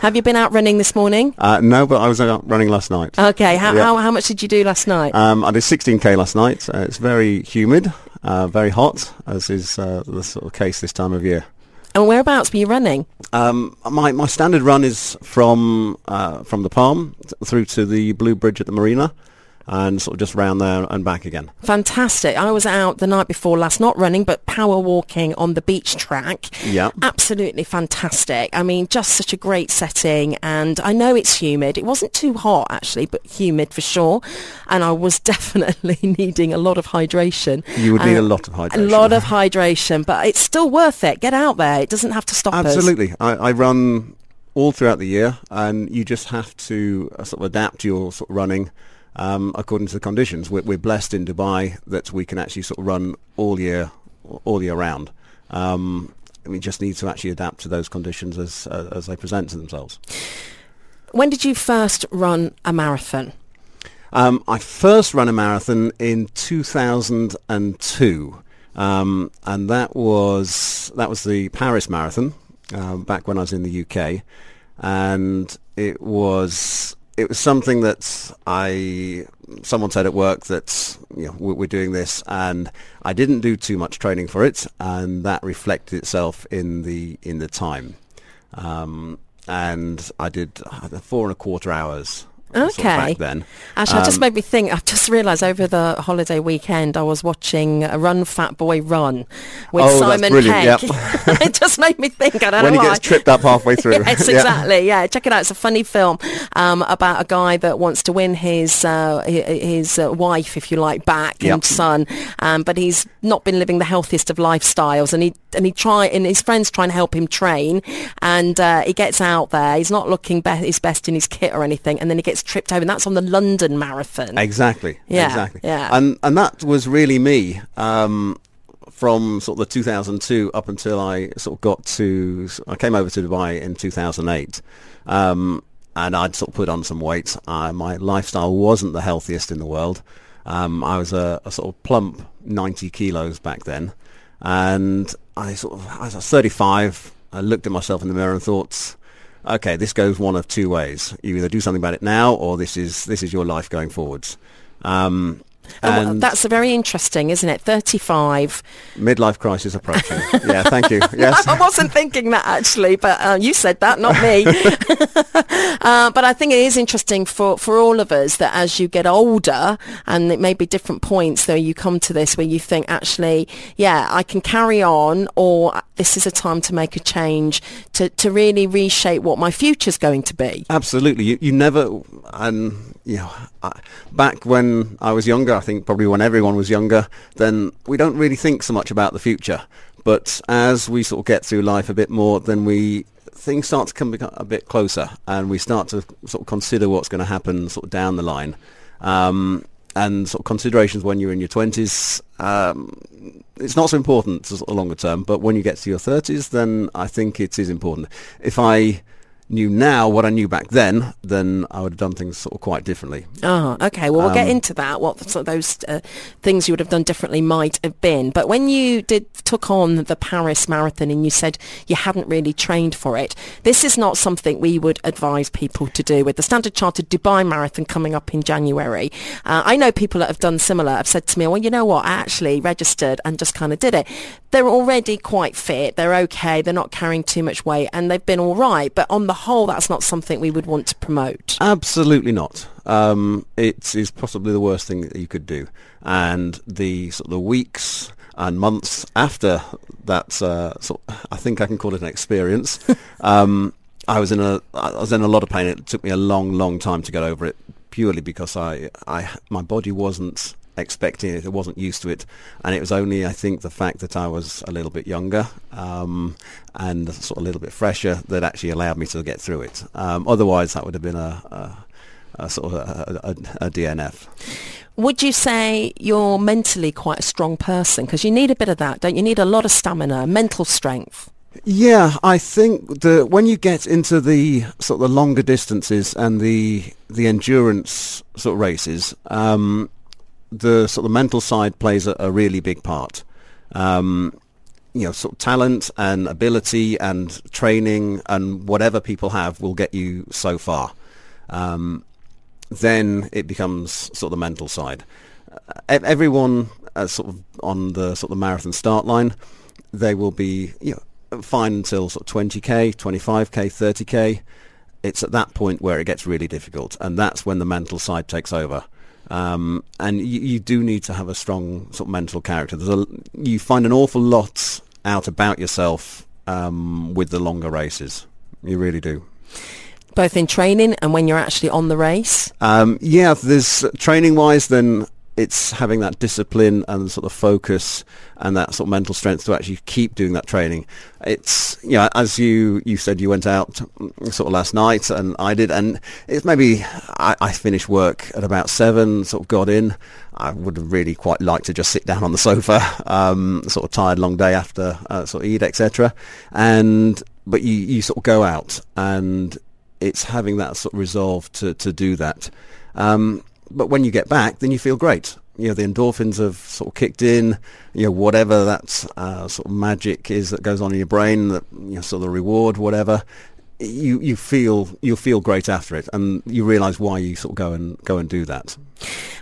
Have you been out running this morning? Uh, no, but I was out running last night. Okay. How, Yeah. how, how much did you do last night? Um, I did 16k last night. Uh, it's very humid, uh, very hot, as is uh, the sort of case this time of year. and whereabouts were you running? Um, my my standard run is from uh, from the Palm through to the Blue Bridge at the Marina, and sort of just round there and back again. Fantastic. I was out the night before last, not running, but power walking on the beach track. Yeah. Absolutely fantastic. I mean, just such a great setting. And I know it's humid. It wasn't too hot, actually, but humid for sure. And I was definitely needing a lot of hydration. You would need Uh, a lot of hydration. A lot of hydration, but it's still worth it. Get out there. It doesn't have to stop us. Absolutely. I, I run all throughout the year, and you just have to uh, sort of adapt your sort of running um, according to the conditions. We're, we're blessed in Dubai that we can actually sort of run all year, all year round. Um, we just need to actually adapt to those conditions as uh, as they present to themselves. When did you first run a marathon? Um, I first ran a marathon in 2002, um, and that was that was the Paris Marathon um, back when I was in the UK, and it was it was something that I someone said at work that you know we- we're doing this, and I didn't do too much training for it, and that reflected itself in the in the time, um, and I did uh, four and a quarter hours. Sort of Okay. back then. Actually, it just Um, made me think. I've just realised over the holiday weekend I was watching uh, Run Fat Boy Run with Oh, Simon Pegg. yep. it just made me think. I don't when know he why. gets tripped up halfway through. Yes, exactly. Yeah, check it out. It's a funny film um, about a guy that wants to win his uh, his uh, wife, if you like, back Yep. and son, um, but he's not been living the healthiest of lifestyles, and he and he try and his friends try and help him train, and uh, he gets out there. He's not looking be- his best in his kit or anything, and then he gets tripped over, and that's on the London Marathon. Exactly. Yeah, Exactly. yeah. And and that was really me um, from sort of the 2002 up until I sort of got to I came over to Dubai in 2008. Um, and I'd sort of put on some weight. Uh, my lifestyle wasn't the healthiest in the world. Um, I was a, a sort of plump 90 kilos back then, and I sort of I was 35. I looked at myself in the mirror and thought, okay, this goes one of two ways. You either do something about it now, or this is this is your life going forwards. Um, And wha- and that's very interesting, isn't it? Thirty-five. midlife crisis approaching. yeah, thank you. Yes. I wasn't thinking that actually, but uh, you said that, not me. uh, but I think it is interesting for, for all of us that as you get older, and it may be different points though you come to this where you think actually, yeah, I can carry on, or this is a time to make a change to, to really reshape what my future's going to be. Absolutely. You, you never, and you know, I, back when I was younger, I think probably when everyone was younger, then we don't really think so much about the future. But as we sort of get through life a bit more, then we things start to come a bit closer, and we start to sort of consider what's going to happen sort of down the line. Um, and sort of considerations when you're in your 20s, um, it's not so important sort of longer term, but when you get to your 30s, then I think it is important. If I knew now what I knew back then, then I would have done things sort of quite differently. Oh, okay. Well, we'll get Um, into that. What sort of those uh, things you would have done differently might have been. But when you did took on the Paris Marathon and you said you hadn't really trained for it, this is not something we would advise people to do. With the Standard Chartered Dubai Marathon coming up in January, uh, I know people that have done similar. Have said to me, "Well, you know what? I actually registered and just kind of did it." They're already quite fit. They're okay. They're not carrying too much weight, and they've been all right. But on the whole, that's not something we would want to promote. Absolutely not. Um, it is possibly the worst thing that you could do, and the sort of the weeks and months after that, uh, sort I think I can call it an experience. um, I was in a I was in a lot of pain. It took me a long, long time to get over it, purely because I, I my body wasn't expecting it. It wasn't used to it, and it was only I think the fact that I was a little bit younger um, and sort of a little bit fresher that actually allowed me to get through it. Um, otherwise, that would have been a, a, a sort of a, a, a DNF. Would you say you're mentally quite a strong person? Because you need a bit of that, don't you? You need a lot of stamina, mental strength. Yeah, I think that when you get into the sort of the longer distances and the the endurance sort of races, um, the sort of mental side plays a, a really big part. Um, you know, sort of talent and ability and training and whatever people have will get you so far. Um, then it becomes sort of the mental side. Uh, everyone uh, sort of on the sort of marathon start line, they will be you know fine until sort of 20k, 25k, 30k. It's at that point where it gets really difficult, and that's when the mental side takes over. Um, and you, you, do need to have a strong sort of mental character. A, you find an awful lot out about yourself um, with the longer races. You really do both in training and when you're actually on the race? Um, yeah, there's training wise, then it's having that discipline and sort of focus and that sort of mental strength to actually keep doing that training. It's you know as you you said you went out sort of last night and I did and it's maybe I, I finished work at about seven sort of got in. I would have really quite liked to just sit down on the sofa, um, sort of tired long day after uh, sort of eat etc. And but you you sort of go out and it's having that sort of resolve to to do that. Um, but when you get back, then you feel great. You know, the endorphins have sort of kicked in. You know, whatever that uh, sort of magic is that goes on in your brain, that you know, sort of the reward, whatever you you feel you feel great after it, and you realise why you sort of go and go and do that.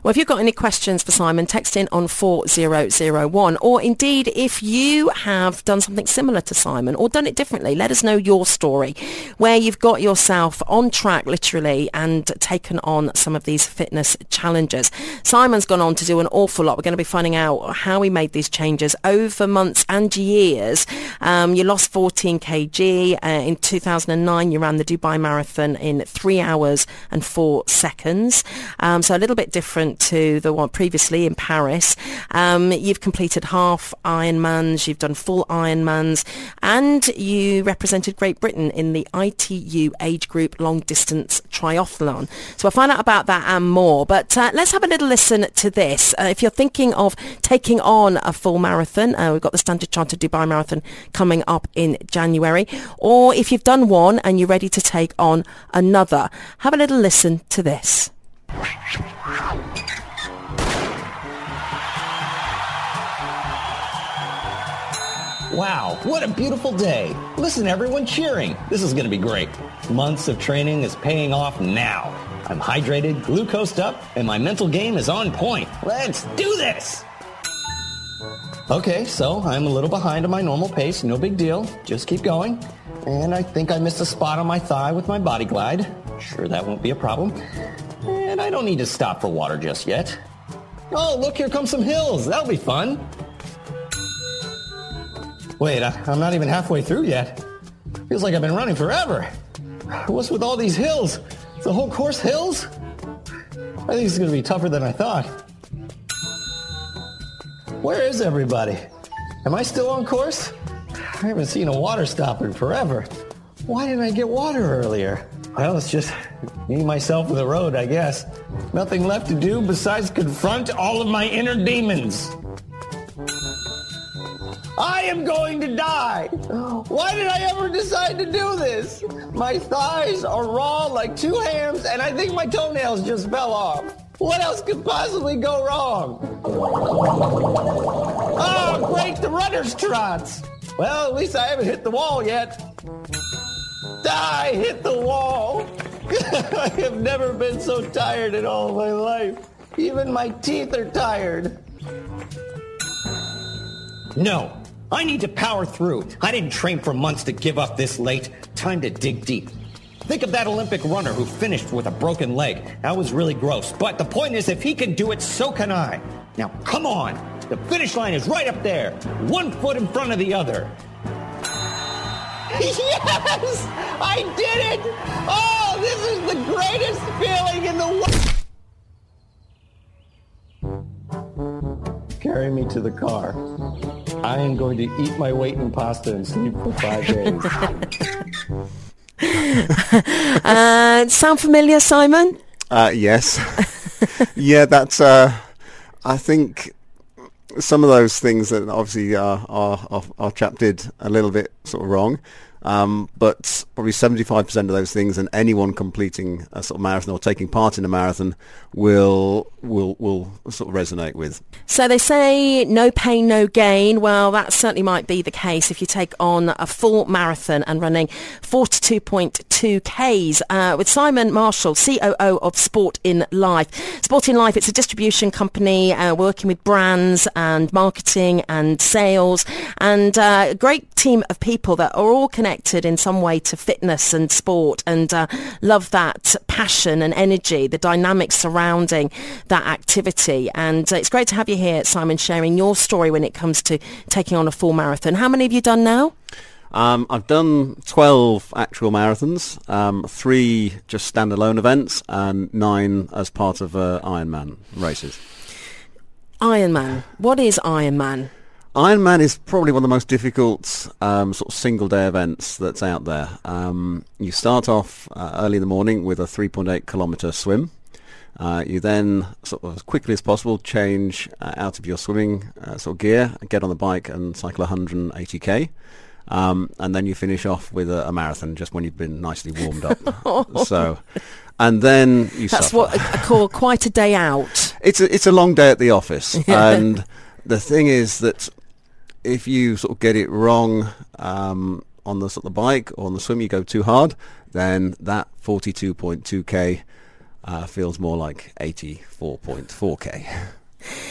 Well, if you've got any questions for Simon, text in on 4001. Or indeed, if you have done something similar to Simon or done it differently, let us know your story where you've got yourself on track, literally, and taken on some of these fitness challenges. Simon's gone on to do an awful lot. We're going to be finding out how he made these changes over months and years. Um, you lost 14 kg. Uh, in 2009, you ran the Dubai Marathon in three hours and four seconds. Um, so a little bit bit different to the one previously in Paris. Um, you've completed half Ironmans, you've done full Ironmans, and you represented Great Britain in the ITU age group long distance triathlon. So I'll find out about that and more. But uh, let's have a little listen to this. Uh, if you're thinking of taking on a full marathon, uh, we've got the Standard Chartered Dubai Marathon coming up in January, or if you've done one and you're ready to take on another, have a little listen to this. Wow, what a beautiful day. Listen, everyone cheering. This is going to be great. Months of training is paying off now. I'm hydrated, glucosed up, and my mental game is on point. Let's do this! Okay, so I'm a little behind on my normal pace. No big deal. Just keep going. And I think I missed a spot on my thigh with my body glide. Sure, that won't be a problem. And I don't need to stop for water just yet. Oh, look, here come some hills. That'll be fun. Wait, I, am not even halfway through yet. Feels like I've been running forever. What's with all these hills? The whole course hills? I think it's going to be tougher than I thought. Where is everybody? Am I still on course? I haven't seen a water stop in forever. Why didn't I get water earlier? Well, it's just me, myself, and the road, I guess. Nothing left to do besides confront all of my inner demons. I am going to die. Why did I ever decide to do this? My thighs are raw like two hams, and I think my toenails just fell off. What else could possibly go wrong? Ah, oh, great, the runner's trots. Well, at least I haven't hit the wall yet. I hit the wall. I have never been so tired in all my life. Even my teeth are tired. No, I need to power through. I didn't train for months to give up this late. Time to dig deep. Think of that Olympic runner who finished with a broken leg. That was really gross. But the point is, if he can do it, so can I. Now, come on. The finish line is right up there, one foot in front of the other. Yes! I did it! Oh, this is the greatest feeling in the world! Carry me to the car. I am going to eat my weight in pasta and sleep for five days. uh, sound familiar, Simon? Uh, yes. yeah, that's. Uh, I think some of those things that obviously are, are, are, are a little bit sort of wrong. Um, but probably 75% of those things, and anyone completing a sort of marathon or taking part in a marathon will will will sort of resonate with. So they say no pain, no gain. Well, that certainly might be the case if you take on a full marathon and running 42.2 Ks uh, with Simon Marshall, COO of Sport in Life. Sport in Life, it's a distribution company uh, working with brands and marketing and sales and uh, a great team of people that are all connected in some way to fitness and sport and uh, love that passion and energy, the dynamics surrounding that activity. And uh, it's great to have you here, Simon, sharing your story when it comes to taking on a full marathon. How many have you done now? Um, I've done 12 actual marathons, um, three just standalone events, and nine as part of uh, Ironman races. Ironman. What is Ironman? Ironman is probably one of the most difficult um, sort of single day events that's out there. Um, you start off uh, early in the morning with a 3.8 kilometre swim. Uh, you then, sort of as quickly as possible, change uh, out of your swimming uh, sort of gear, get on the bike and cycle 180k. Um, and then you finish off with a, a, marathon just when you've been nicely warmed up. so, and then you. That's suffer. what I call quite a day out. It's a, it's a long day at the office, and the thing is that if you sort of get it wrong um, on the sort of bike or on the swim, you go too hard, then that 42.2k uh, feels more like 84.4k.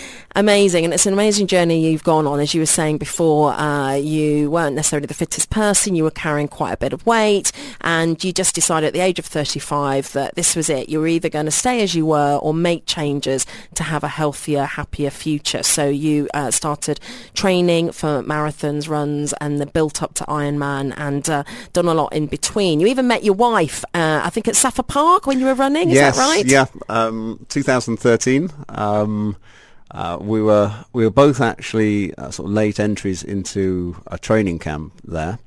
amazing and it's an amazing journey you've gone on. As you were saying before uh, you weren't necessarily the fittest person you were carrying quite a bit of weight and you just decided at the age of 35 that this was it. You were either going to stay as you were or make changes to have a healthier happier future. So you uh, started training for marathons runs and the built up to Ironman and uh, done a lot in between. You even met your wife uh, I think at Safa Park when you were running is yes, that right? yeah um, 2013 um, uh, we were we were both actually uh, sort of late entries into a training camp there,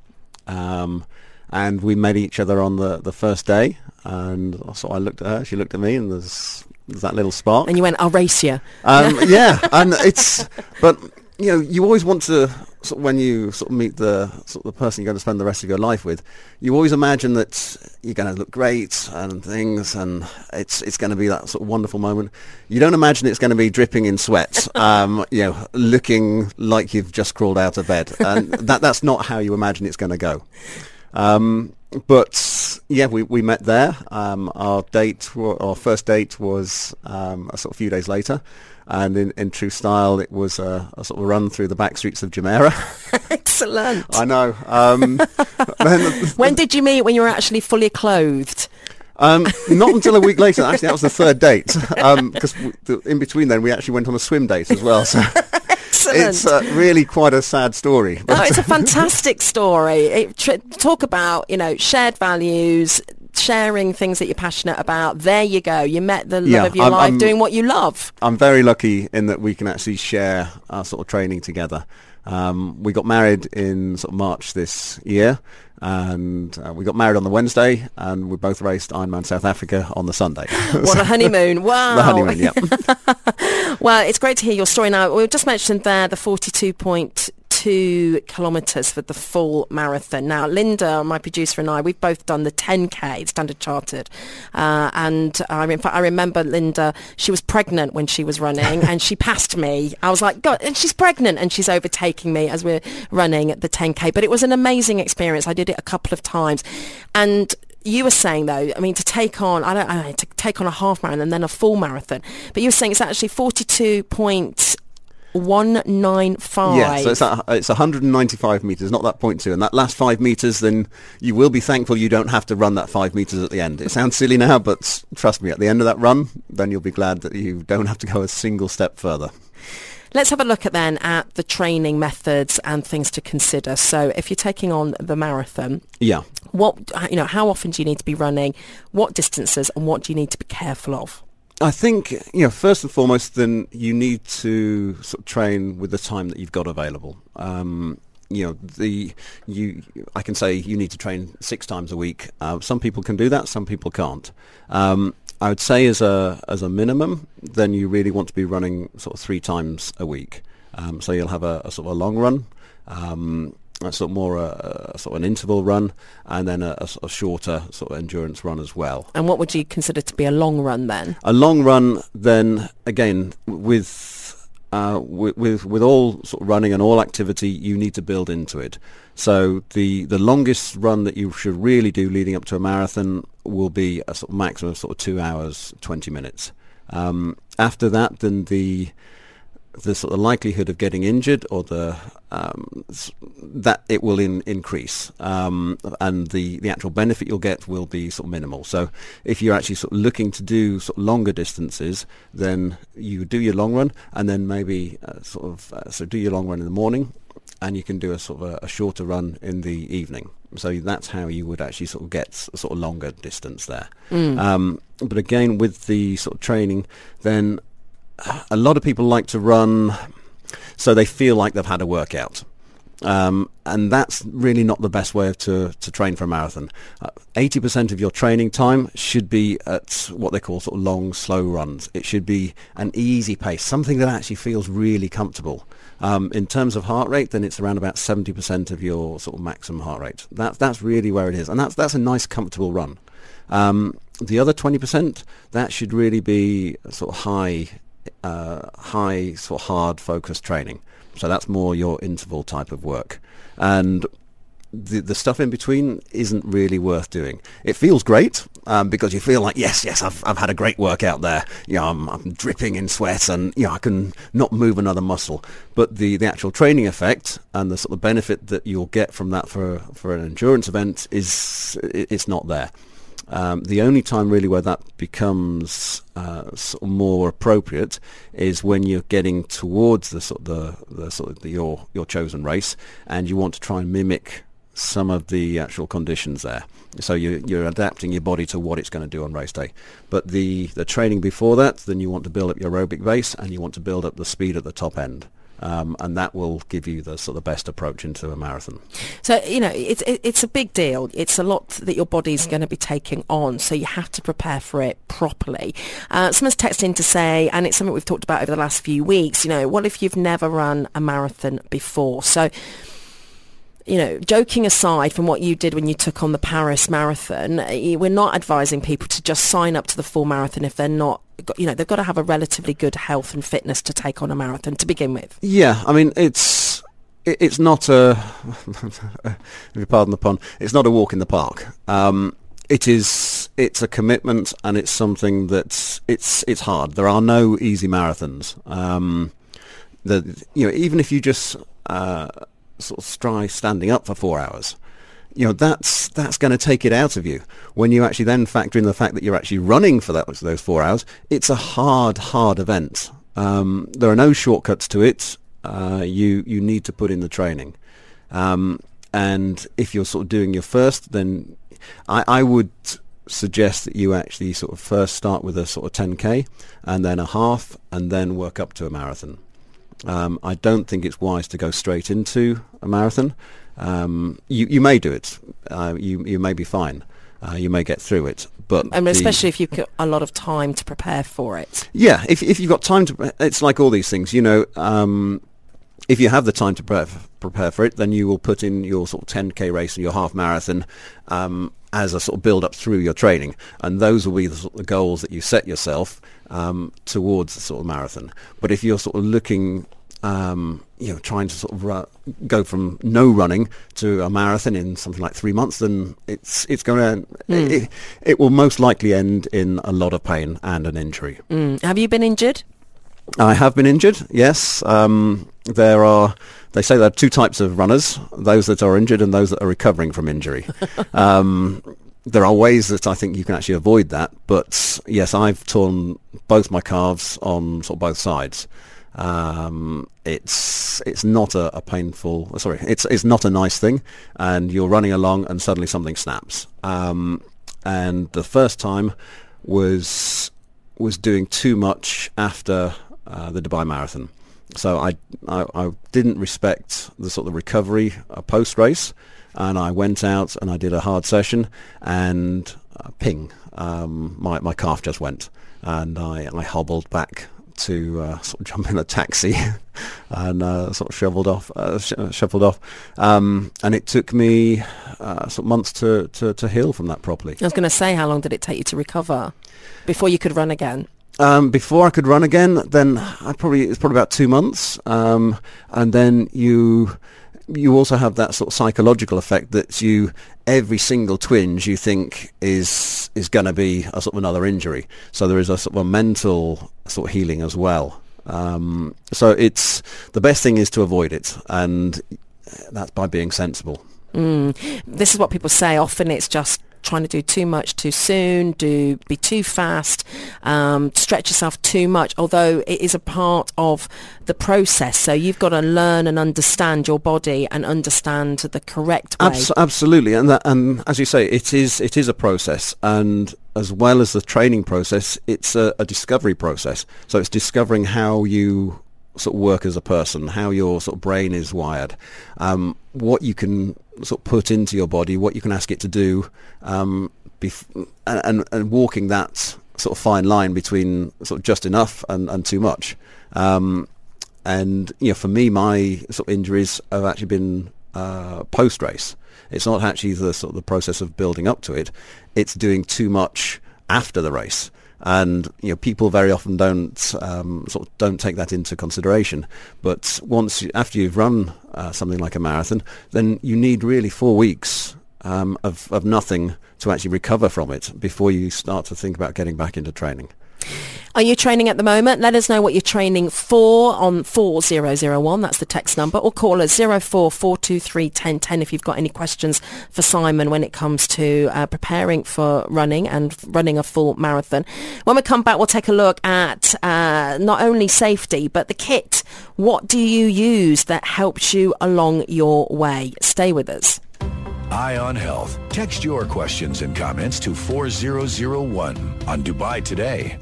um, and we met each other on the, the first day. And so I looked at her, she looked at me, and there's, there's that little spark. and you went I'll race you Um, yeah, and it's but you know you always want to sort of when you sort of meet the sort of the person you're going to spend the rest of your life with, you always imagine that you're going to look great and things, and it's it's going to be that sort of wonderful moment. You don't imagine it's going to be dripping in sweat, um, you know, looking like you've just crawled out of bed, and that that's not how you imagine it's going to go. Um, but yeah, we, we met there. Um, our date, our first date was um, a sort of few days later, and in, in true style, it was a, a sort of run through the back streets of Jumeirah. excellent I know. Um, then, when did you meet when you were actually fully clothed um, not until a week later. Actually, that was the third date because in between then we actually went on a swim date as well. So excellent it's uh, really quite a sad story. No, it's a fantastic story. It, tr- talk about, you know, shared values, sharing things that you're passionate about. There you go. You met the love Yeah, of your I'm- life I'm- doing what you love. I'm very lucky in that we can actually share our sort of training together. Um, we got married in sort of March this year, and uh, we got married on the Wednesday, and we both raced Ironman South Africa on the Sunday. What a honeymoon. Wow. the honeymoon, yeah. Well, it's great to hear your story now. We've just mentioned there the 42.2 kilometres for the full marathon. Now, Linda, my producer, and I, we've both done the 10K, Standard Chartered. Uh, and I, in fact, I remember Linda, she was pregnant when she was running and she passed me. I was like, God, and she's pregnant and she's overtaking me as we're running at the 10K. But it was an amazing experience. I did it a couple of times. And you were saying though, I mean, to take on, I don't, know, to take on a half marathon and then a full marathon, but you were saying it's actually 42.195. Yeah, so it's, a, it's 195 metres, not that point two. And that last five metres, then you will be thankful you don't have to run that five metres at the end. It sounds silly now, but trust me, at the end of that run, then you'll be glad that you don't have to go a single step further. Let's have a look at then at the training methods and things to consider. So if you're taking on the marathon, Yeah. what, you know, how often do you need to be running? What distances and what do you need to be careful of? I think, you know, first and foremost, then you need to sort of train with the time that you've got available. Um, you know, the you I can say you need to train six times a week. Uh, some people can do that, some people can't. Um, I would say as a as a minimum, then you really want to be running sort of three times a week. Um, so you'll have a, a sort of a long run. Um, a sort of more a, a sort of an interval run, and then a, a, sort of shorter sort of endurance run as well. And what would you consider to be a long run then? A long run, then again with. Uh, with, with with all sort of running and all activity, you need to build into it. So the the longest run that you should really do leading up to a marathon will be a sort of maximum of sort of two hours twenty minutes. Um, after that, then the the sort of likelihood of getting injured or the um, that it will in, increase um, and the, the actual benefit you'll get will be sort of minimal. So if you're actually sort of looking to do sort of longer distances, then you do your long run and then maybe uh, sort of uh, so do your long run in the morning and you can do a sort of a, a, shorter run in the evening. So that's how you would actually sort of get a sort of longer distance there. Mm. Um, but again, with the sort of training, then a lot of people like to run so they feel like they've had a workout. Um, and that's really not the best way to, to train for a marathon. Uh, 80% of your training time should be at what they call sort of long, slow runs. It should be an easy pace, something that actually feels really comfortable. Um, in terms of heart rate, then it's around about 70% of your sort of maximum heart rate. That's, that's really where it is. And that's, that's a nice, comfortable run. Um, the other 20%, that should really be sort of high uh, high sort of hard focused training. So that's more your interval type of work. And the, the stuff in between isn't really worth doing. It feels great um, because you feel like yes, yes, I've I've had a great workout there. You know, I'm, I'm dripping in sweat and you know I can not move another muscle. But the, the actual training effect and the sort of benefit that you'll get from that for for an endurance event is it's not there. Um, the only time really where that becomes uh, sort of more appropriate is when you're getting towards the sort of the, the sort of the, your your chosen race, and you want to try and mimic some of the actual conditions there. So you, you're adapting your body to what it's going to do on race day. But the, the training before that, then you want to build up your aerobic base and you want to build up the speed at the top end. Um, and that will give you the sort of best approach into a marathon. So you know it's it's a big deal. It's a lot that your body's going to be taking on, so you have to prepare for it properly. Uh, someone's texted in to say, and it's something we've talked about over the last few weeks. You know, what if you've never run a marathon before? So you know, joking aside from what you did when you took on the Paris Marathon, we're not advising people to just sign up to the full marathon if they're not you know they've got to have a relatively good health and fitness to take on a marathon to begin with. Yeah, I mean it's it's not a if you pardon the pun, it's not a walk in the park. Um, it is it's a commitment and it's something that's it's it's hard. There are no easy marathons. Um, the you know even if you just uh, sort of try standing up for four hours, you know that's that's going to take it out of you. When you actually then factor in the fact that you're actually running for that those four hours, it's a hard, hard event. Um, there are no shortcuts to it. Uh, you you need to put in the training, um, and if you're sort of doing your first, then I, I would suggest that you actually sort of first start with a sort of 10k and then a half and then work up to a marathon. Um, I don't think it's wise to go straight into a marathon. Um, you you may do it. Uh, you you may be fine. Uh, you may get through it, but and especially if you've got a lot of time to prepare for it. Yeah, if if you've got time to, it's like all these things. You know, um, if you have the time to prepare, prepare for it, then you will put in your sort of 10k race and your half marathon um, as a sort of build up through your training, and those will be the, sort of goals that you set yourself um, towards the sort of marathon. But if you're sort of looking um, you know, trying to sort of ru- go from no running to a marathon in something like three months, then it's it's going to mm. it, it, will most likely end in a lot of pain and an injury. Mm. Have you been injured? I have been injured. Yes, um, there are. They say there are two types of runners: those that are injured and those that are recovering from injury. um, there are ways that I think you can actually avoid that, but yes, I've torn both my calves on sort of both sides. Um, it's it's not a, a, painful sorry it's it's not a nice thing and you're running along and suddenly something snaps. Um, and the first time was was doing too much after uh, the Dubai Marathon. So I, I, I didn't respect the sort of recovery uh, post race and I went out and I did a hard session and uh, ping um, my my calf just went and I I hobbled back to uh, sort of jump in a taxi and uh, sort of shoveled off, uh, sh- uh, shuffled off. Um, and it took me uh, sort of months to, to, to heal from that properly. I was going to say, how long did it take you to recover before you could run again? Um, before I could run again, then I probably it's probably about two months, um, and then you you also have that sort of psychological effect that you every single twinge you think is is going to be a sort of another injury. So there is a sort of a mental sort of healing as well. Um, so it's the best thing is to avoid it, and that's by being sensible. Mm. This is what people say. Often it's just trying to do too much too soon, do be too fast, um, stretch yourself too much, although it is a part of the process. So you've got to learn and understand your body and understand the correct way. Abs- absolutely, and that, and as you say, it is it is a process, and as well as the training process, it's a, a discovery process. So it's discovering how you sort of work as a person, how your sort of brain is wired, um, what you can sort of put into your body, what you can ask it to do, um, bef- and, and walking that sort of fine line between sort of just enough and, and too much. Um, and you know, for me, my sort of injuries have actually been uh, post race. It's not actually the sort of the process of building up to it. It's doing too much after the race and you know people very often don't um, sort of don't take that into consideration. But once you, after you've run uh, something like a marathon, then you need really four weeks um, of of nothing to actually recover from it before you start to think about getting back into training. Are you training at the moment? Let us know what you're training for on 4001. That's the text number. Or call us 04423 1010 if you've got any questions for Simon when it comes to uh, preparing for running and running a full marathon. When we come back, we'll take a look at uh, not only safety, but the kit. What do you use that helps you along your way? Stay with us. Eye on Health. Text your questions and comments to 4001 on Dubai Today.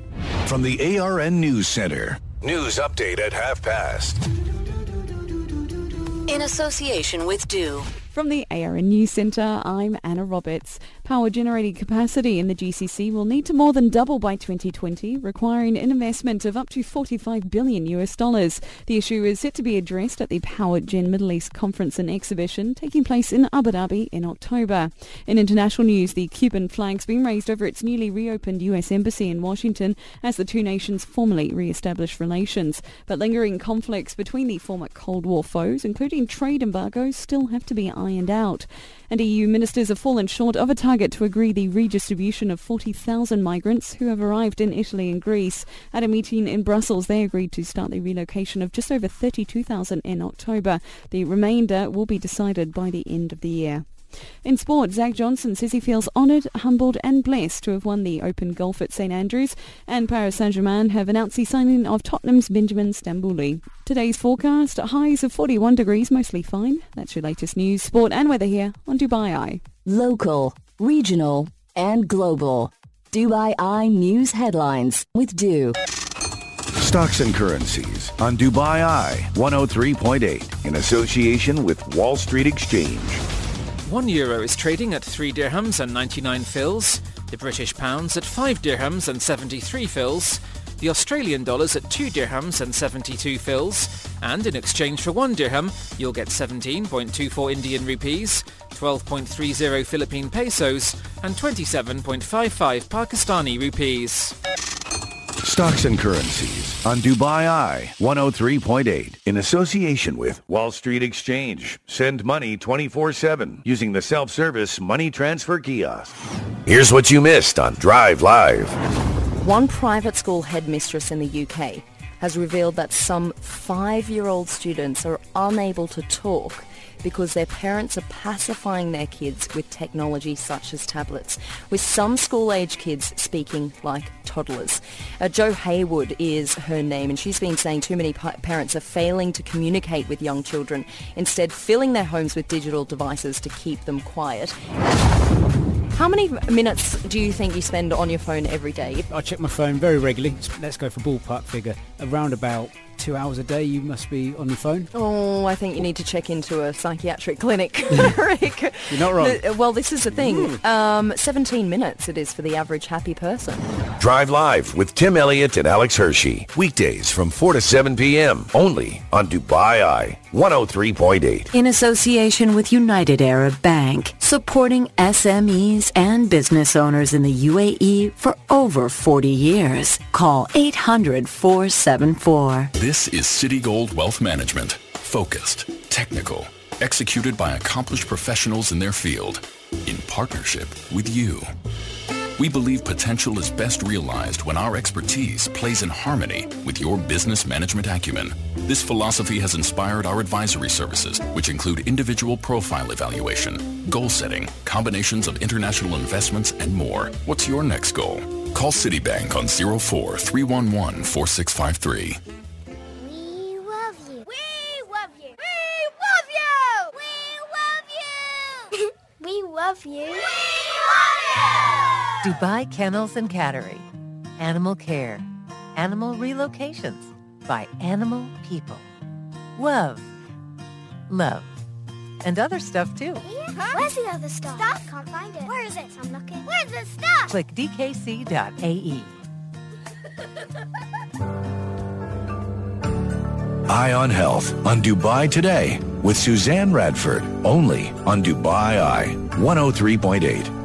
From the ARN News Center. News update at half past. In association with du. From the ARN News Centre, I'm Anna Roberts. Power generating capacity in the GCC will need to more than double by 2020, requiring an investment of up to 45 billion US dollars. The issue is set to be addressed at the Power Gen Middle East Conference and Exhibition taking place in Abu Dhabi in October. In international news, the Cuban flag's been raised over its newly reopened US embassy in Washington as the two nations formally re-establish relations. But lingering conflicts between the former Cold War foes, including trade embargoes, still have to be ironed out. And EU ministers have fallen short of a target to agree the redistribution of 40,000 migrants who have arrived in Italy and Greece. At a meeting in Brussels, they agreed to start the relocation of just over 32,000 in October. The remainder will be decided by the end of the year. In sport, Zach Johnson says he feels honoured, humbled and blessed to have won the Open Golf at St Andrews and Paris Saint-Germain have announced the signing of Tottenham's Benjamin Stambouli. Today's forecast, highs of 41 degrees, mostly fine. That's your latest news, sport and weather here on Dubai Eye. Local, regional and global. Dubai Eye News Headlines with du. Stocks and currencies on Dubai Eye 103.8 in association with Wall Street Exchange. One euro is trading at 3 dirhams and 99 fils, the British pounds at 5 dirhams and 73 fils, the Australian dollars at 2 dirhams and 72 fils, and in exchange for 1 dirham, you'll get 17.24 Indian rupees, 12.30 Philippine pesos, and 27.55 Pakistani rupees. Stocks and currencies on Dubai Eye 103.8 in association with Wall Street Exchange. Send money 24-7 using the self-service money transfer kiosk. Here's what you missed on Drive Live. One private school headmistress in the UK has revealed that some five-year-old students are unable to talk because their parents are pacifying their kids with technology such as tablets, with some school-age kids speaking like toddlers. Uh, Jo Heywood is her name, and she's been saying too many pa- parents are failing to communicate with young children, instead filling their homes with digital devices to keep them quiet. How many minutes do you think you spend on your phone every day? I check my phone very regularly. Let's go for ballpark figure. Around about two hours a day you must be on your phone? Oh, I think you need to check into a psychiatric clinic, Rick. You're not wrong. The- well, this is the thing. Um, 17 minutes it is for the average happy person. Drive Live with Tim Elliott and Alex Hershey. Weekdays from 4 to 7 p.m. Only on Dubai Eye 103.8. in association with United Arab Bank, supporting SMEs and business owners in the UAE for over 40 years. Call 800-474. This is Citigold Wealth Management. Focused, technical, executed by accomplished professionals in their field, in partnership with you. We believe potential is best realized when our expertise plays in harmony with your business management acumen. This philosophy has inspired our advisory services, which include individual profile evaluation, goal setting, combinations of international investments, and more. What's your next goal? Call Citibank on 04 311 4653. Dubai Kennels and Cattery. Animal care. Animal relocations by animal people. Love. Love. And other stuff too. Where's the other stuff? Stuff? Can't find it. Where is it? I'm looking. Where's the stuff? Click dkc.ae. Eye on Health on Dubai Today with Suzanne Radford. Only on Dubai Eye 103.8.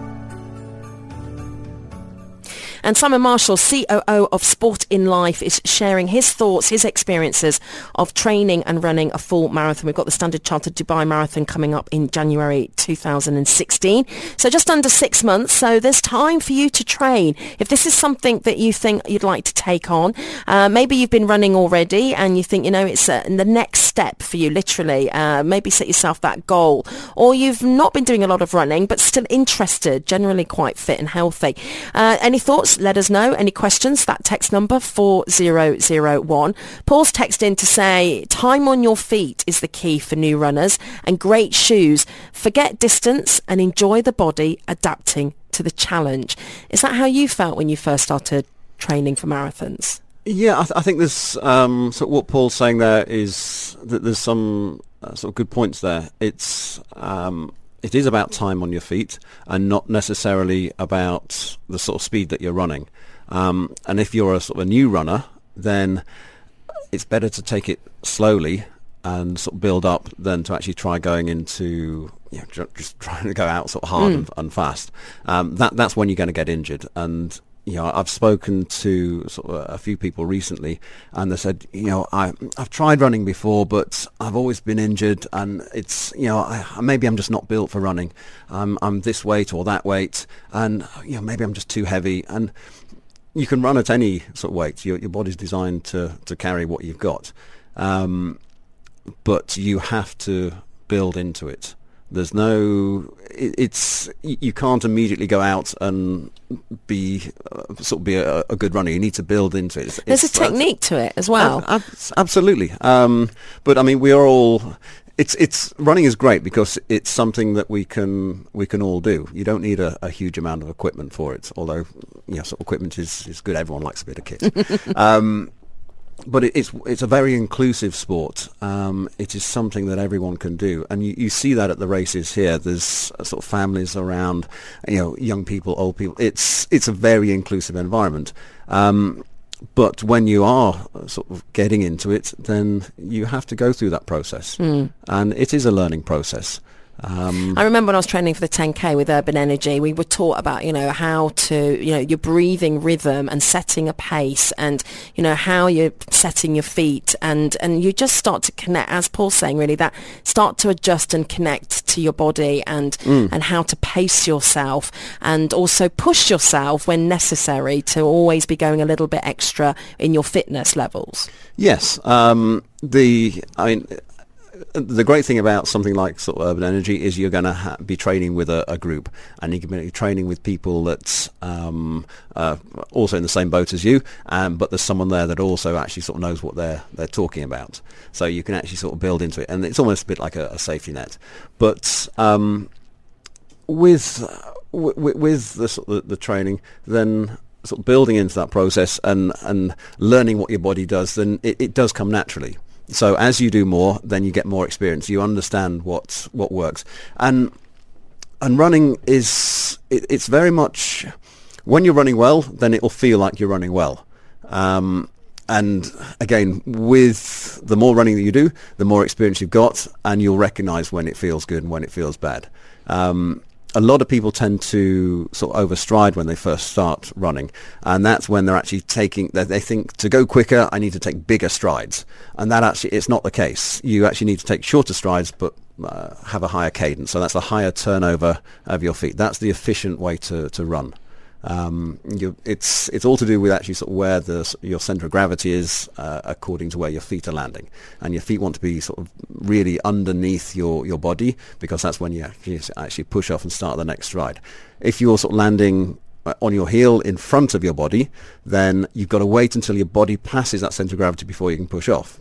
And Simon Marshall, COO of Sport in Life, is sharing his thoughts, his experiences of training and running a full marathon. We've got the Standard Chartered Dubai Marathon coming up in January 2016. So just under six months. So there's time for you to train. If this is something that you think you'd like to take on, uh, maybe you've been running already and you think, you know, it's uh, the next step for you, literally. Uh, maybe set yourself that goal. Or you've not been doing a lot of running, but still interested, generally quite fit and healthy. Uh, any thoughts? Let us know. Any questions? That text number 4001. Paul's text in to say, time on your feet is the key for new runners and great shoes. Forget distance and enjoy the body adapting to the challenge. Is that how you felt when you first started training for marathons? Yeah, I, th- I think there's um, so what Paul's saying there is that there's some uh, sort of good points there. It's um, it is about time on your feet and not necessarily about the sort of speed that you're running. Um, and if you're a sort of a new runner, then it's better to take it slowly and sort of build up than to actually try going into you know, just trying to go out sort of hard Mm. and, and fast. Um, that that's when you're going to get injured. And you know, I've spoken to sort of a few people recently, and they said, you know, I I've tried running before, but I've always been injured, and it's you know, I, maybe I'm just not built for running. I'm I'm this weight or that weight, and you know, maybe I'm just too heavy, and you can run at any sort of weight. Your your body's designed to to carry what you've got, um, but you have to build into it. There's no, it, it's you can't immediately go out and be uh, sort of be a, a good runner. You need to build into it. It's- There's a it's- technique to it as well. Ab- ab- absolutely. Um, but I mean, we are all. It's it's running is great because it's something that we can we can all do. You don't need a, a huge amount of equipment for it. Although you know, sort of equipment is, is good. Everyone likes a bit of kit. um, but it, it's it's a very inclusive sport. Um, it is something that everyone can do, and you, you see that at the races here. There's uh, sort of families around, you know, young people, old people. It's it's a very inclusive environment. Um, but when you are uh, sort of getting into it, then you have to go through that process, Mm. and it is a learning process. Um, I remember when I was training for the 10k with Urban Energy, we were taught about you know how to you know your breathing rhythm and setting a pace, and you know how you're setting your feet, and and you just start to connect, as Paul's saying, really that start to adjust and connect to your body and Mm. and how to pace yourself, and also push yourself when necessary to always be going a little bit extra in your fitness levels. Yes. Um, the I mean, the great thing about something like sort of urban energy is you're going to ha- be training with a, a group, and you can be training with people that's um, uh, also in the same boat as you, um, but there's someone there that also actually sort of knows what they're they're talking about. So you can actually sort of build into it, and it's almost a bit like a, a safety net. But um, with, with with the, sort of the training, then sort of building into that process and, and learning what your body does, then it, it does come naturally. So as you do more, then you get more experience. You understand what what works, and and running is it, it's very much when you're running well, then it will feel like you're running well. Um, and again, with the more running that you do, the more experience you've got, and you'll recognise when it feels good and when it feels bad. Um, a lot of people tend to sort of overstride when they first start running, and that's when they're actually taking. They think to go quicker, I need to take bigger strides, and that actually it's not the case. You actually need to take shorter strides, but uh, have a higher cadence. So that's a higher turnover of your feet. That's the efficient way to to run. Um, you, it's it's all to do with actually sort of where the your center of gravity is uh, according to where your feet are landing, and your feet want to be sort of really underneath your, your body because that's when you actually, push off and start the next stride. If you're sort of landing uh, on your heel in front of your body, then you've got to wait until your body passes that center of gravity before you can push off.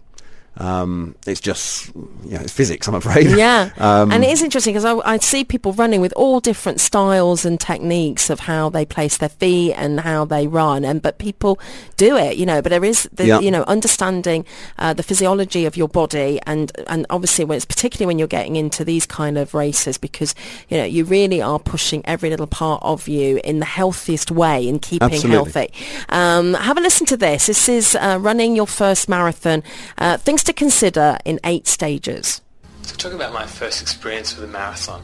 Um, it's just, you know, it's physics, I'm afraid. Yeah. um, and it is interesting because I, I, see people running with all different styles and techniques of how they place their feet and how they run. And, but people do it, you know, but there is, the, yeah. you know, understanding uh, the physiology of your body and, and obviously when it's particularly when you're getting into these kind of races because, you know, you really are pushing every little part of you in the healthiest way and keeping Absolutely. healthy. Um, have a listen to this. This is uh, running your first marathon. Uh, things to consider in eight stages. So talk about my first experience with a marathon.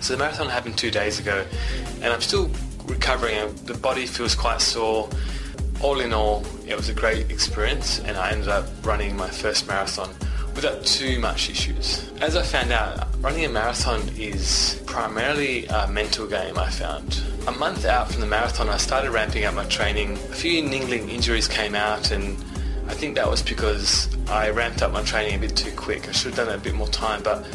So the marathon happened two days ago and I'm still recovering. And the body feels quite sore. All in all, it was a great experience and I ended up running my first marathon without too much issues. As I found out, running a marathon is primarily a mental game I found. A month out from the marathon I started ramping up my training. A few niggling injuries came out and I think that was because I ramped up my training a bit too quick. I should have done it a bit more time, but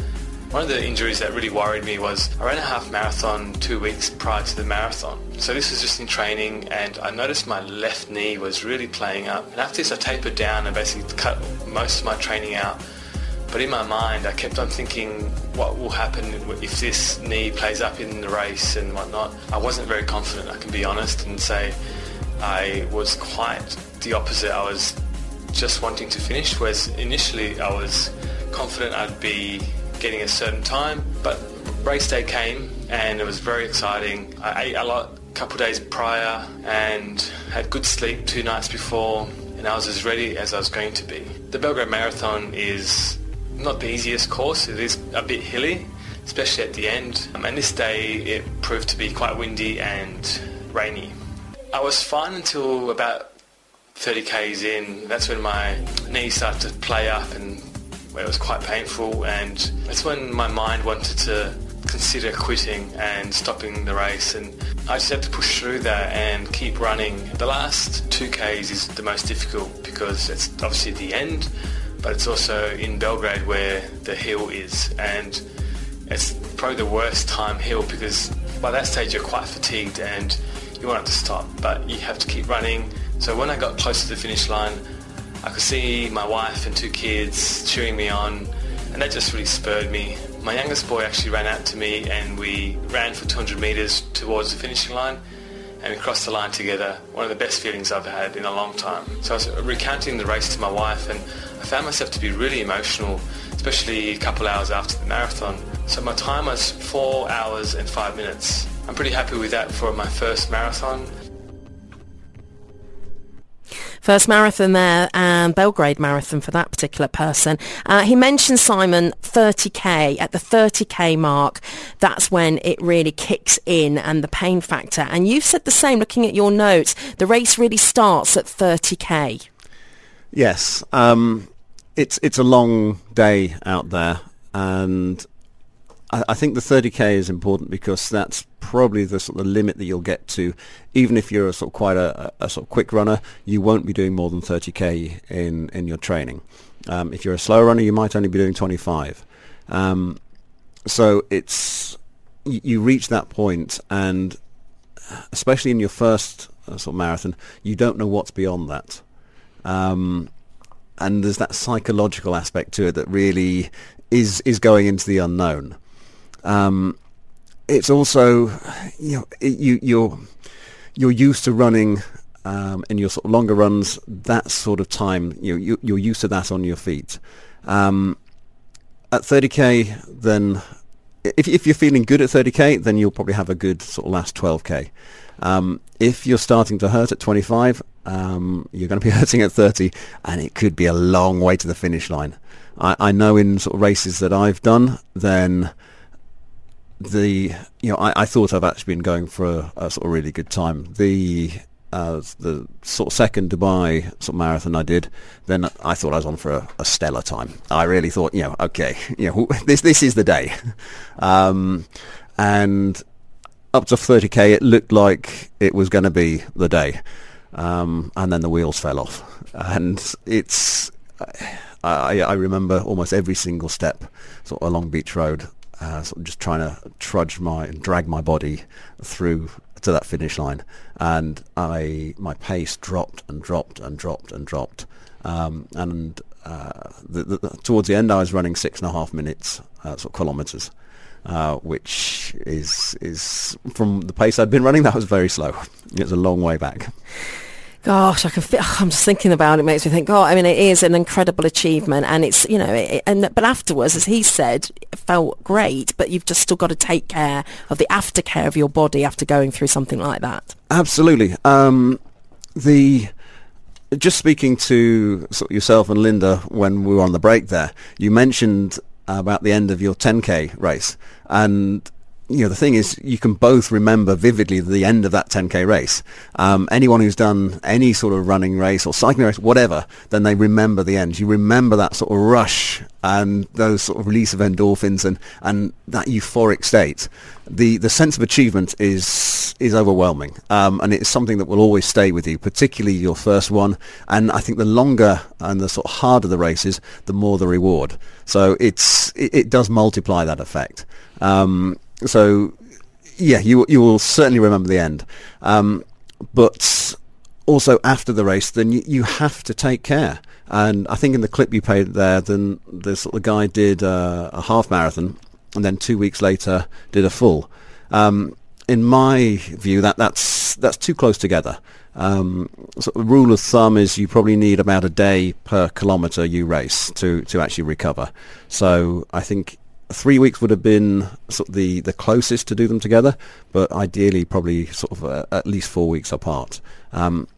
one of the injuries that really worried me was I ran a half marathon two weeks prior to the marathon. So this was just in training and I noticed my left knee was really playing up. And after this I tapered down and basically cut most of my training out. But in my mind I kept on thinking what will happen if this knee plays up in the race and whatnot. I wasn't very confident, I can be honest and say I was quite the opposite. I was just wanting to finish, whereas initially I was confident I'd be getting a certain time, but race day came and it was very exciting. I ate a lot a couple days prior and had good sleep two nights before and I was as ready as I was going to be. The Belgrade Marathon is not the easiest course, it is a bit hilly, especially at the end. Um, and this day it proved to be quite windy and rainy. I was fine until about 30 k's in, that's when my knee started to play up and it was quite painful. And that's when my mind wanted to consider quitting and stopping the race. And I just had to push through that and keep running. The last 2Ks is the most difficult because it's obviously the end but it's also in Belgrade where the hill is. And it's probably the worst time hill because by that stage you're quite fatigued and you want it to stop but you have to keep running so when I got close to the finish line, I could see my wife and two kids cheering me on, and that just really spurred me. My youngest boy actually ran out to me, and we ran for 200 metres towards the finishing line, and we crossed the line together. One of the best feelings I've had in a long time. So I was recounting the race to my wife, and I found myself to be really emotional, especially a couple hours after the marathon. So my time was four hours and five minutes. I'm pretty happy with that for my first marathon. First marathon there and Belgrade Marathon for that particular person. Uh, he mentioned, Simon, 30k. At the 30k mark, that's when it really kicks in and the pain factor. And you've said the same looking at your notes. The race really starts at 30k. Yes. Um, it's, it's a long day out there and I, think the 30k is important because that's probably the sort of limit that you'll get to. Even if you're a sort of quite a, a sort of quick runner, you won't be doing more than 30k in in your training. Um, if you're a slow runner, you might only be doing 25. Um, so it's you, you, reach that point, and especially in your first uh, sort of marathon, you don't know what's beyond that. Um, and there's that psychological aspect to it that really is is going into the unknown. Um, it's also you know you you're you're used to running um, in your sort of longer runs, that sort of time, you, you you're used to that on your feet. Um, at 30k, then if, if you're feeling good at 30k, then you'll probably have a good sort of last 12k. Um, if you're starting to hurt at 25, um, you're going to be hurting at 30, and it could be a long way to the finish line. I, I know in sort of races that I've done, then the you know I, I thought I've actually been going for a, a sort of really good time. The uh, the sort of second Dubai sort of marathon I did, then I thought I was on for a, a stellar time. I really thought, you know, okay, you know, this this is the day, um, and up to 30k, it looked like it was going to be the day, um, and then the wheels fell off, and it's. I, I remember almost every single step sort of along Beach Road, uh, sort of just trying to trudge my and drag my body through to that finish line, and I my pace dropped and dropped and dropped and dropped, um, and uh, the, the, towards the end I was running six and a half minutes uh, sort of kilometres, uh, which is is from the pace I'd been running that was very slow. It's a long way back. Gosh, I can. Feel, I'm just thinking about it. Makes me think. Oh, I mean, it is an incredible achievement, and it's you know, it, and but afterwards, as he said, it felt great. But you've just still got to take care of the aftercare of your body after going through something like that. Absolutely. Um, the just speaking to yourself and Linda when we were on the break there, you mentioned about the end of your 10k race, and you know, the thing is, you can both remember vividly the end of that 10k race. Um, anyone who's done any sort of running race or cycling race, whatever, then they remember the end. You remember that sort of rush and those sort of release of endorphins and, and that euphoric state. The the sense of achievement is is overwhelming, um, and it's something that will always stay with you, particularly your first one. And I think the longer and the sort of harder the race is, the more the reward. So it's it, it does multiply that effect. Um, so yeah, you you will certainly remember the end. Um, but also after the race, then you, you have to take care. And I think in the clip you played there, then this the guy did uh, a half marathon, and then two weeks later did a full. Um, in my view, that that's that's too close together. Um, so the rule of thumb is you probably need about a day per kilometre you race to to actually recover. So I think three weeks would have been sort of the, the closest to do them together, but ideally probably sort of uh, at least four weeks apart. Um,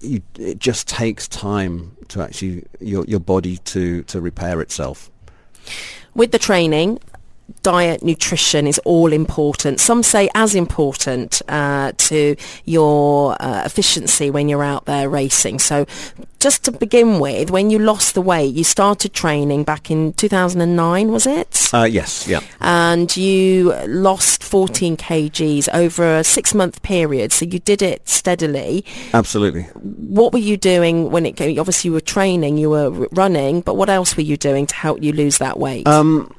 you, it just takes time to actually your your body to to repair itself. With the training, diet, nutrition is all important. Some say as important uh, to your uh, efficiency when you're out there racing. So just to begin with, when you lost the weight, you started training back in 2009, was it? Uh, yes, yeah. And you lost 14 kgs over a six-month period. So you did it steadily. Absolutely. What were you doing when it came? Obviously, you were training, you were running, but what else were you doing to help you lose that weight? Um,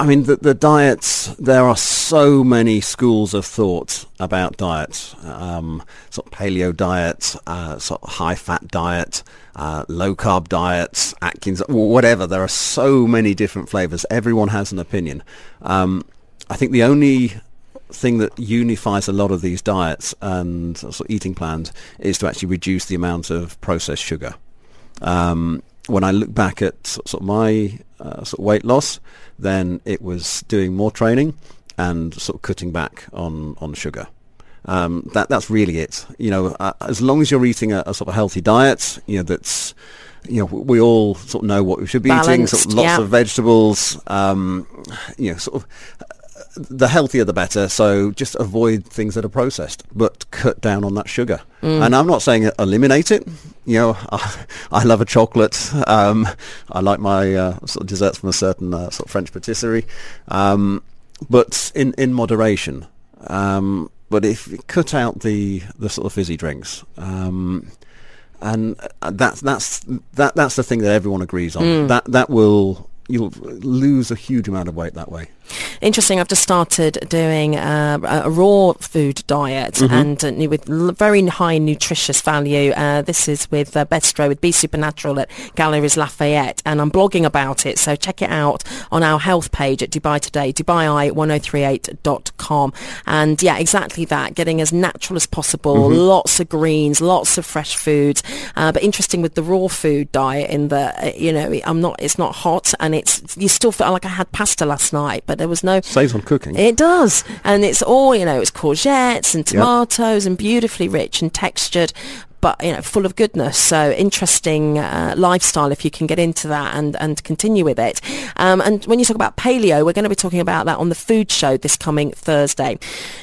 I mean, the, the diets, there are so many schools of thought about diets. Um, sort of paleo diet, uh, sort of high-fat diet, uh, low-carb diets, Atkins, whatever. There are so many different flavors. Everyone has an opinion. Um, I think the only thing that unifies a lot of these diets and sort of eating plans is to actually reduce the amount of processed sugar. Um, when I look back at sort of my uh, sort of weight loss, then it was doing more training and sort of cutting back on on sugar. Um, that that's really it. You know, uh, as long as you're eating a, a, sort of healthy diet, you know that's you know we all sort of know what we should be Balanced, eating. Sort of lots yeah. of vegetables. Um, you know, sort of the healthier the better. So just avoid things that are processed, but cut down on that sugar. Mm. And I'm not saying eliminate it. You know, I, I love a chocolate. Um, I like my uh, sort of desserts from a certain uh, sort of French patisserie, um, but in in moderation. Um, but if you cut out the the sort of fizzy drinks. Um, and that's that's that that's the thing that everyone agrees on. Mm. That that will you'll lose a huge amount of weight that way. Interesting. I've just started doing uh, a raw food diet Mhm. and uh, with l- very high nutritious value. Uh, this is with uh, Bestro with Be Supernatural at Galeries Lafayette, and I'm blogging about it. So check it out on our health page at Dubai Today, Dubai1038.com. And yeah, exactly that. Getting as natural as possible. Mhm. Lots of greens, lots of fresh foods. Uh, but interesting with the raw food diet in the uh, you know I'm not it's not hot and it's you still feel like I had pasta last night, but there was no Saves on cooking. it does, and it's all you know. It's courgettes and Yep. tomatoes, and beautifully rich and textured, but you know, full of goodness. So interesting uh, lifestyle if you can get into that and and continue with it. Um, and when you talk about paleo, we're going to be talking about that on the food show this coming Thursday.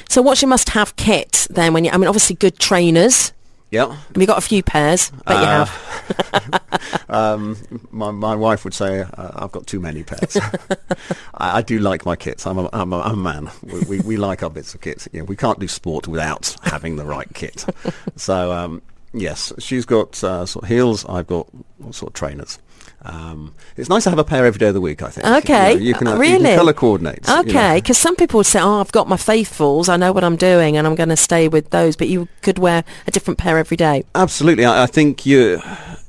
So what's your must-have kit then? When you, I mean, obviously good trainers. Yeah. Have you got a few pairs? Bet you Uh, have. um, my my wife would say uh, I've got too many pairs. I, I do like my kits. I'm a, I'm a, I'm a man. We, we, we like our bits of kits. You know, we can't do sport without having the right kit. So um, yes, she's got uh, sort of heels. I've got sort of trainers. Um, it's nice to have a pair every day of the week. I think. Okay, You, know, you can, uh, you can really? colour coordinate. you know. Okay, because some people would say, "Oh, I've got my faithfuls. I know what I'm doing, and I'm going to stay with those." But you could wear a different pair every day. Absolutely, I, I think you.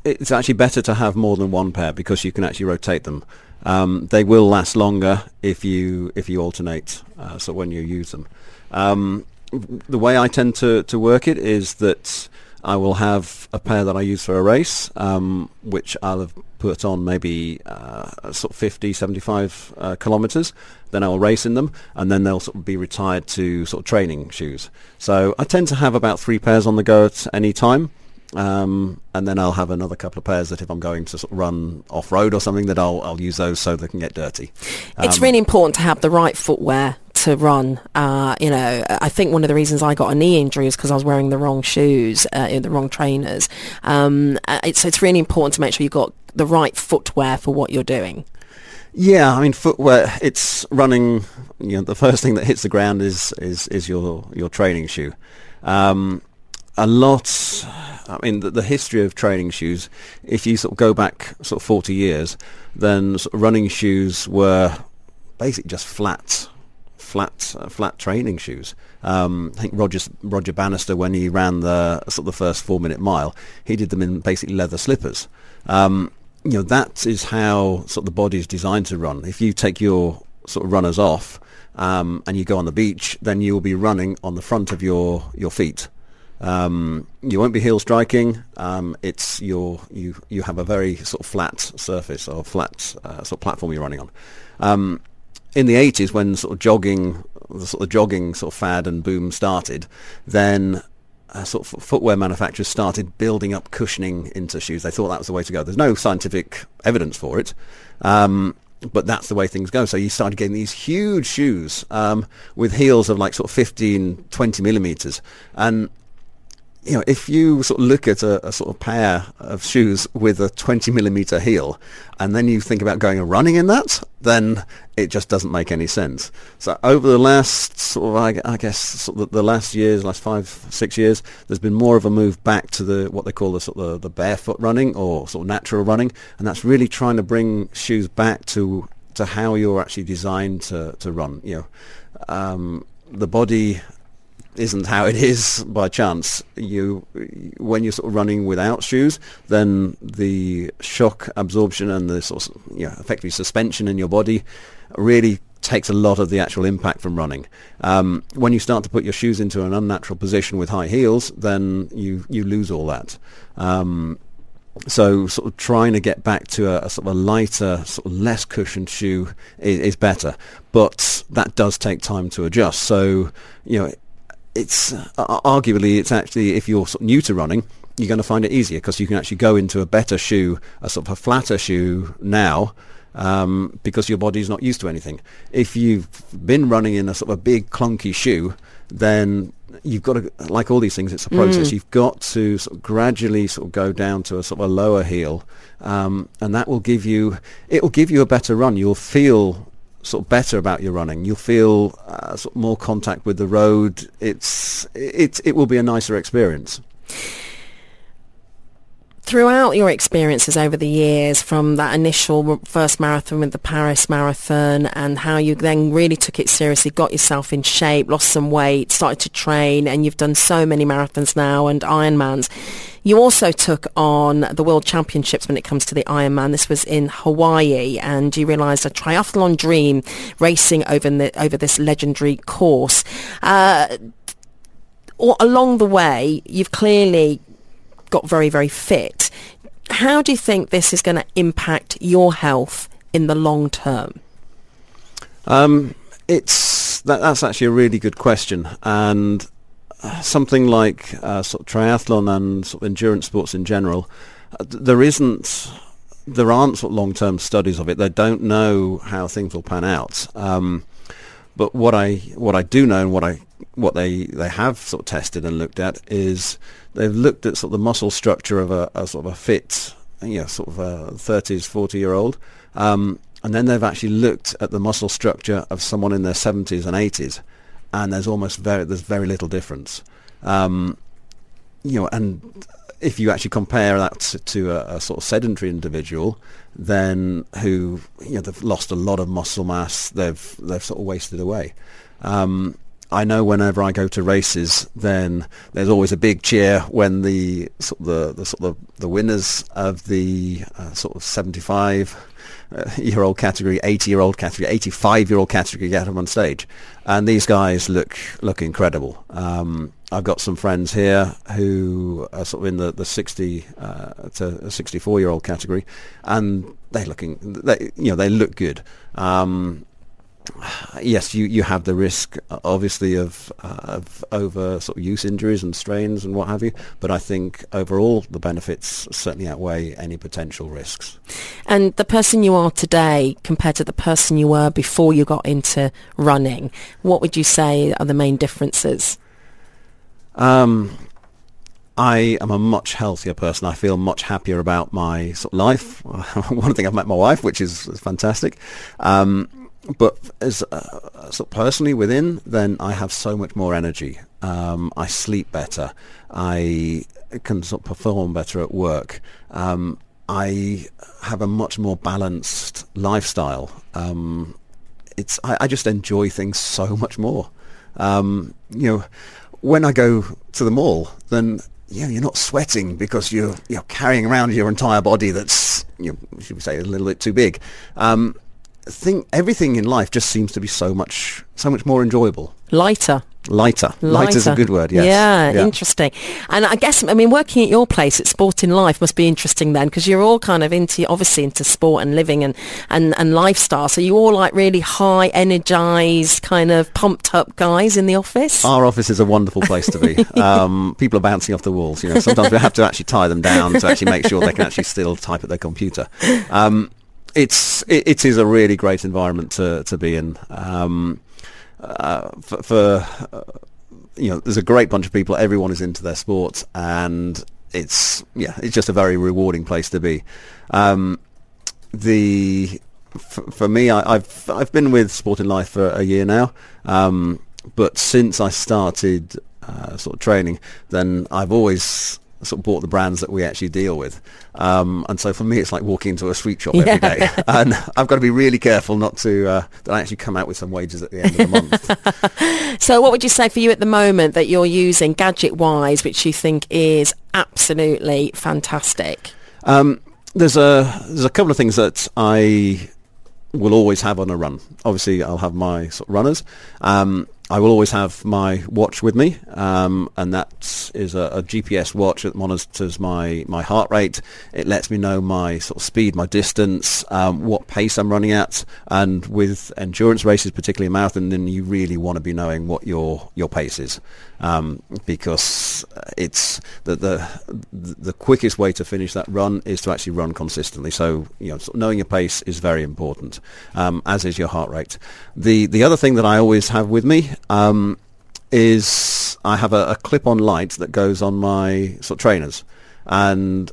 It's actually better to have more than one pair because you can actually rotate them. Um, they will last longer if you if you alternate. Uh, so when you use them, um, the way I tend to to work it is that I will have a pair that I use for a race, um, which I'll have put on maybe uh, sort of 50, 75 uh, kilometres. Then I'll race in them, and then they'll sort of be retired to sort of training shoes. So I tend to have about three pairs on the go at any time. Um, and then I'll have another couple of pairs that if I'm going to sort of run off road or something, that I'll I'll use those so they can get dirty. it's Um, really important to have the right footwear to run. Uh, you know, I think one of the reasons I got a knee injury is because I was wearing the wrong shoes, uh, the wrong trainers. Um, uh, it's it's really important to make sure you've got the right footwear for what you're doing. Yeah, I mean footwear. It's running. You know, the first thing that hits the ground is is is your your training shoe. Um, a lot. I mean, the, the history of training shoes. If you sort of go back sort of forty years, then sort of running shoes were basically just flat, flat, uh, flat training shoes. Um, I think Roger Roger Bannister, when he ran the sort of the first four minute mile, he did them in basically leather slippers. Um, you know that is how sort of the body is designed to run. If you take your sort of runners off um, and you go on the beach, then you will be running on the front of your your feet. Um, you won't be heel striking. Um, it's your you you have a very sort of flat surface or flat uh, sort of platform you're running on. Um, in the 80s, when sort of jogging, the sort of jogging sort of fad and boom started, then uh, sort of footwear manufacturers started building up cushioning into shoes. They thought that was the way to go. There's no scientific evidence for it, um, but that's the way things go. So you started getting these huge shoes um, with heels of like sort of 15, 20 millimeters, and you know, if you sort of look at a, a sort of pair of shoes with a 20 millimeter heel, and then you think about going and running in that, then it just doesn't make any sense. So over the last sort of, I, I guess, sort of the last years, last five, six years, there's been more of a move back to the what they call the sort of the, the barefoot running or sort of natural running, and that's really trying to bring shoes back to to how you're actually designed to to run. You know, um, the body isn't how it is by chance. You, when you're sort of running without shoes, then the shock absorption and the sort of, effectively suspension in your body really takes a lot of the actual impact from running. Um, when you start to put your shoes into an unnatural position with high heels, then you, you lose all that. Um, so sort of trying to get back to a, a sort of a lighter, sort of less cushioned shoe is, is better, but that does take time to adjust. So you know, it's uh, arguably it's actually if you're sort of new to running, you're going to find it easier because you can actually go into a better shoe, a sort of a flatter shoe now. Um, because your body's not used to anything. If you've been running in a sort of a big clunky shoe, then you've got to, like all these things, it's a process. Mm. You've got to sort of gradually sort of go down to a sort of a lower heel, um, and that will give you, it will give you a better run. You'll feel sort of better about your running. You'll feel uh, sort of more contact with the road. It's, it, it will be a nicer experience. Throughout your experiences over the years from that initial first marathon with the Paris Marathon and how you then really took it seriously, got yourself in shape, lost some weight, started to train, and you've done so many marathons now and Ironmans. You also took on the World Championships when it comes to the Ironman. This was in Hawaii, and you realised a triathlon dream racing over, the, over this legendary course. Uh, along the way, you've clearly got very, very fit. How do you think this is going to impact your health in the long term? Um, it's that, that's actually a really good question, and uh, something like uh, sort of triathlon and sort of endurance sports in general, uh, there isn't there aren't sort of long-term studies of it. They don't know how things will pan out. Um, but what I what I do know and what I what they, they have sort of tested and looked at is they've looked at sort of the muscle structure of a, a sort of a fit, you know, sort of a 30s, 40 year old. Um, and then they've actually looked at the muscle structure of someone in their 70s and 80s, and there's almost very there's very little difference. Um, you know, and if you actually compare that to, a, a, sort of sedentary individual, then who you know they've lost a lot of muscle mass, they've they've sort of wasted away. Um, I know whenever I go to races, then there's always a big cheer when the sort of the, the sort of the winners of the uh, sort of 75 uh, year old category, 80 year old category, 85 year old category get up on stage, and these guys look look incredible. Um, I've got some friends here who are sort of in the the 60 uh, to 64 year old category, and they're looking they you know they look good. Um, yes, you, you have the risk, obviously, of, uh, of over sort of use injuries and strains and what have you. But I think overall, the benefits certainly outweigh any potential risks. And the person you are today compared to the person you were before you got into running, what would you say are the main differences? Um, I am a much healthier person. I feel much happier about my sort of life. One thing I've met my wife, which is fantastic. Um, but as uh, so personally within, then I have so much more energy. Um, I sleep better. I can sort of perform better at work. Um, I have a much more balanced lifestyle. Um, it's I, I, just enjoy things so much more. Um, you know, when I go to the mall, then yeah, you're not sweating because you're you're carrying around your entire body that's you know, should we say a little bit too big. Um, think everything in life just seems to be so much so much more enjoyable. Lighter. Lighter. Lighter is a good word, yes. Yeah, yeah, interesting. And I guess, I mean, working at your place at Sport in Life must be interesting then because you're all kind of into, obviously into sport and living and, and, and lifestyle. So you all like really high, energized, kind of pumped up guys in the office? Our office is a wonderful place to be. um, people are bouncing off the walls. You know, sometimes we have to actually tie them down to actually make sure they can actually still type at their computer. Um, it's it, it is a really great environment to to be in. Um, uh, for, for uh, you know, there's a great bunch of people. Everyone is into their sport, and it's yeah, it's just a very rewarding place to be. Um, the f- for me, I, have I've been with Sport in Life for a year now, um, but since I started uh, sort of training, then I've always sort of bought the brands that we actually deal with. Um, and so for me, it's like walking into a sweet shop every day. and I've got to be really careful not to, uh, that I actually come out with some wages at the end of the month. so what would you say for you at the moment that you're using gadget-wise, which you think is absolutely fantastic? Um, there's a there's a couple of things that I will always have on a run. Obviously, I'll have my sort of runners. Um, I will always have my watch with me, um, and that is a, a, GPS watch that monitors my, my heart rate. It lets me know my sort of speed, my distance, um, what pace I'm running at, and with endurance races, particularly a marathon, then you really want to be knowing what your your pace is, um, because it's the, the the quickest way to finish that run is to actually run consistently. So you know, knowing your pace is very important, um, as is your heart rate. The the other thing that I always have with me um, is I have a, a, clip-on light that goes on my sort of trainers, and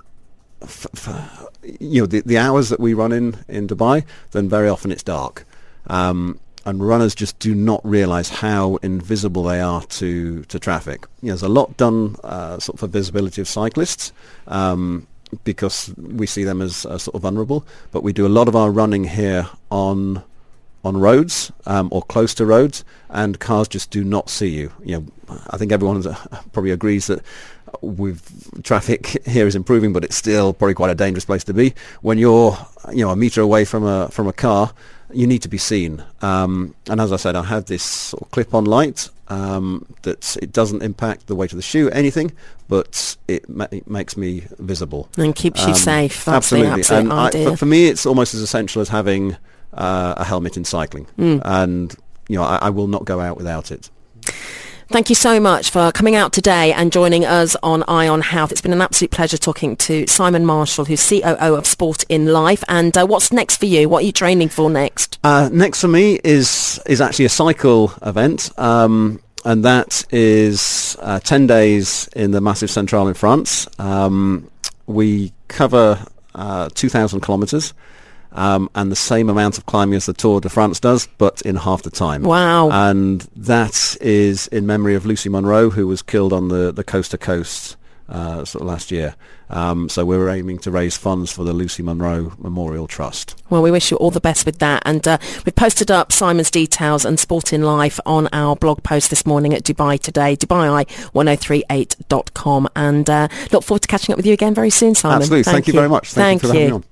f- f- you know the, the hours that we run in in Dubai, then very often it's dark, um, and runners just do not realise how invisible they are to to traffic. You know, there's a lot done uh, sort of for visibility of cyclists. Um, because we see them as uh, sort of vulnerable. But we do a lot of our running here on on roads um, or close to roads, and cars just do not see you. You know, I think everyone probably agrees that with traffic here is improving, but it's still probably quite a dangerous place to be. When you're, you know, a meter away from a from a car, you need to be seen. Um, and as I said, I have this sort of clip-on light um, that it doesn't impact the weight of the shoe, anything, but it, ma- it makes me visible and keeps you Um, safe. That's absolutely, and I, for, for me, it's almost as essential as having uh, a helmet in cycling, Mm. and you know, I, I will not go out without it. Thank you so much for coming out today and joining us on Eye on Health. It's been an absolute pleasure talking to Simon Marshall, who's COO of Sport in Life. And uh, what's next for you? What are you training for next? Uh, next for me is is actually a cycle event, um, and that is uh, ten days in the Massif Central in France. Um, we cover uh, two thousand kilometres. Um, and the same amount of climbing as the Tour de France does, but in half the time. Wow. And that is in memory of Lucy Monroe, who was killed on the, the coast to coast uh, sort of last year. Um, so we're aiming to raise funds for the Lucy Monroe Memorial Trust. Well, we wish you all the best with that. And uh, we've posted up Simon's details and Sport in Life on our blog post this morning at Dubai Today, Dubai1038.com. And uh, look forward to catching up with you again very soon, Simon. Absolutely. Thank you very much. Thank you for having me on.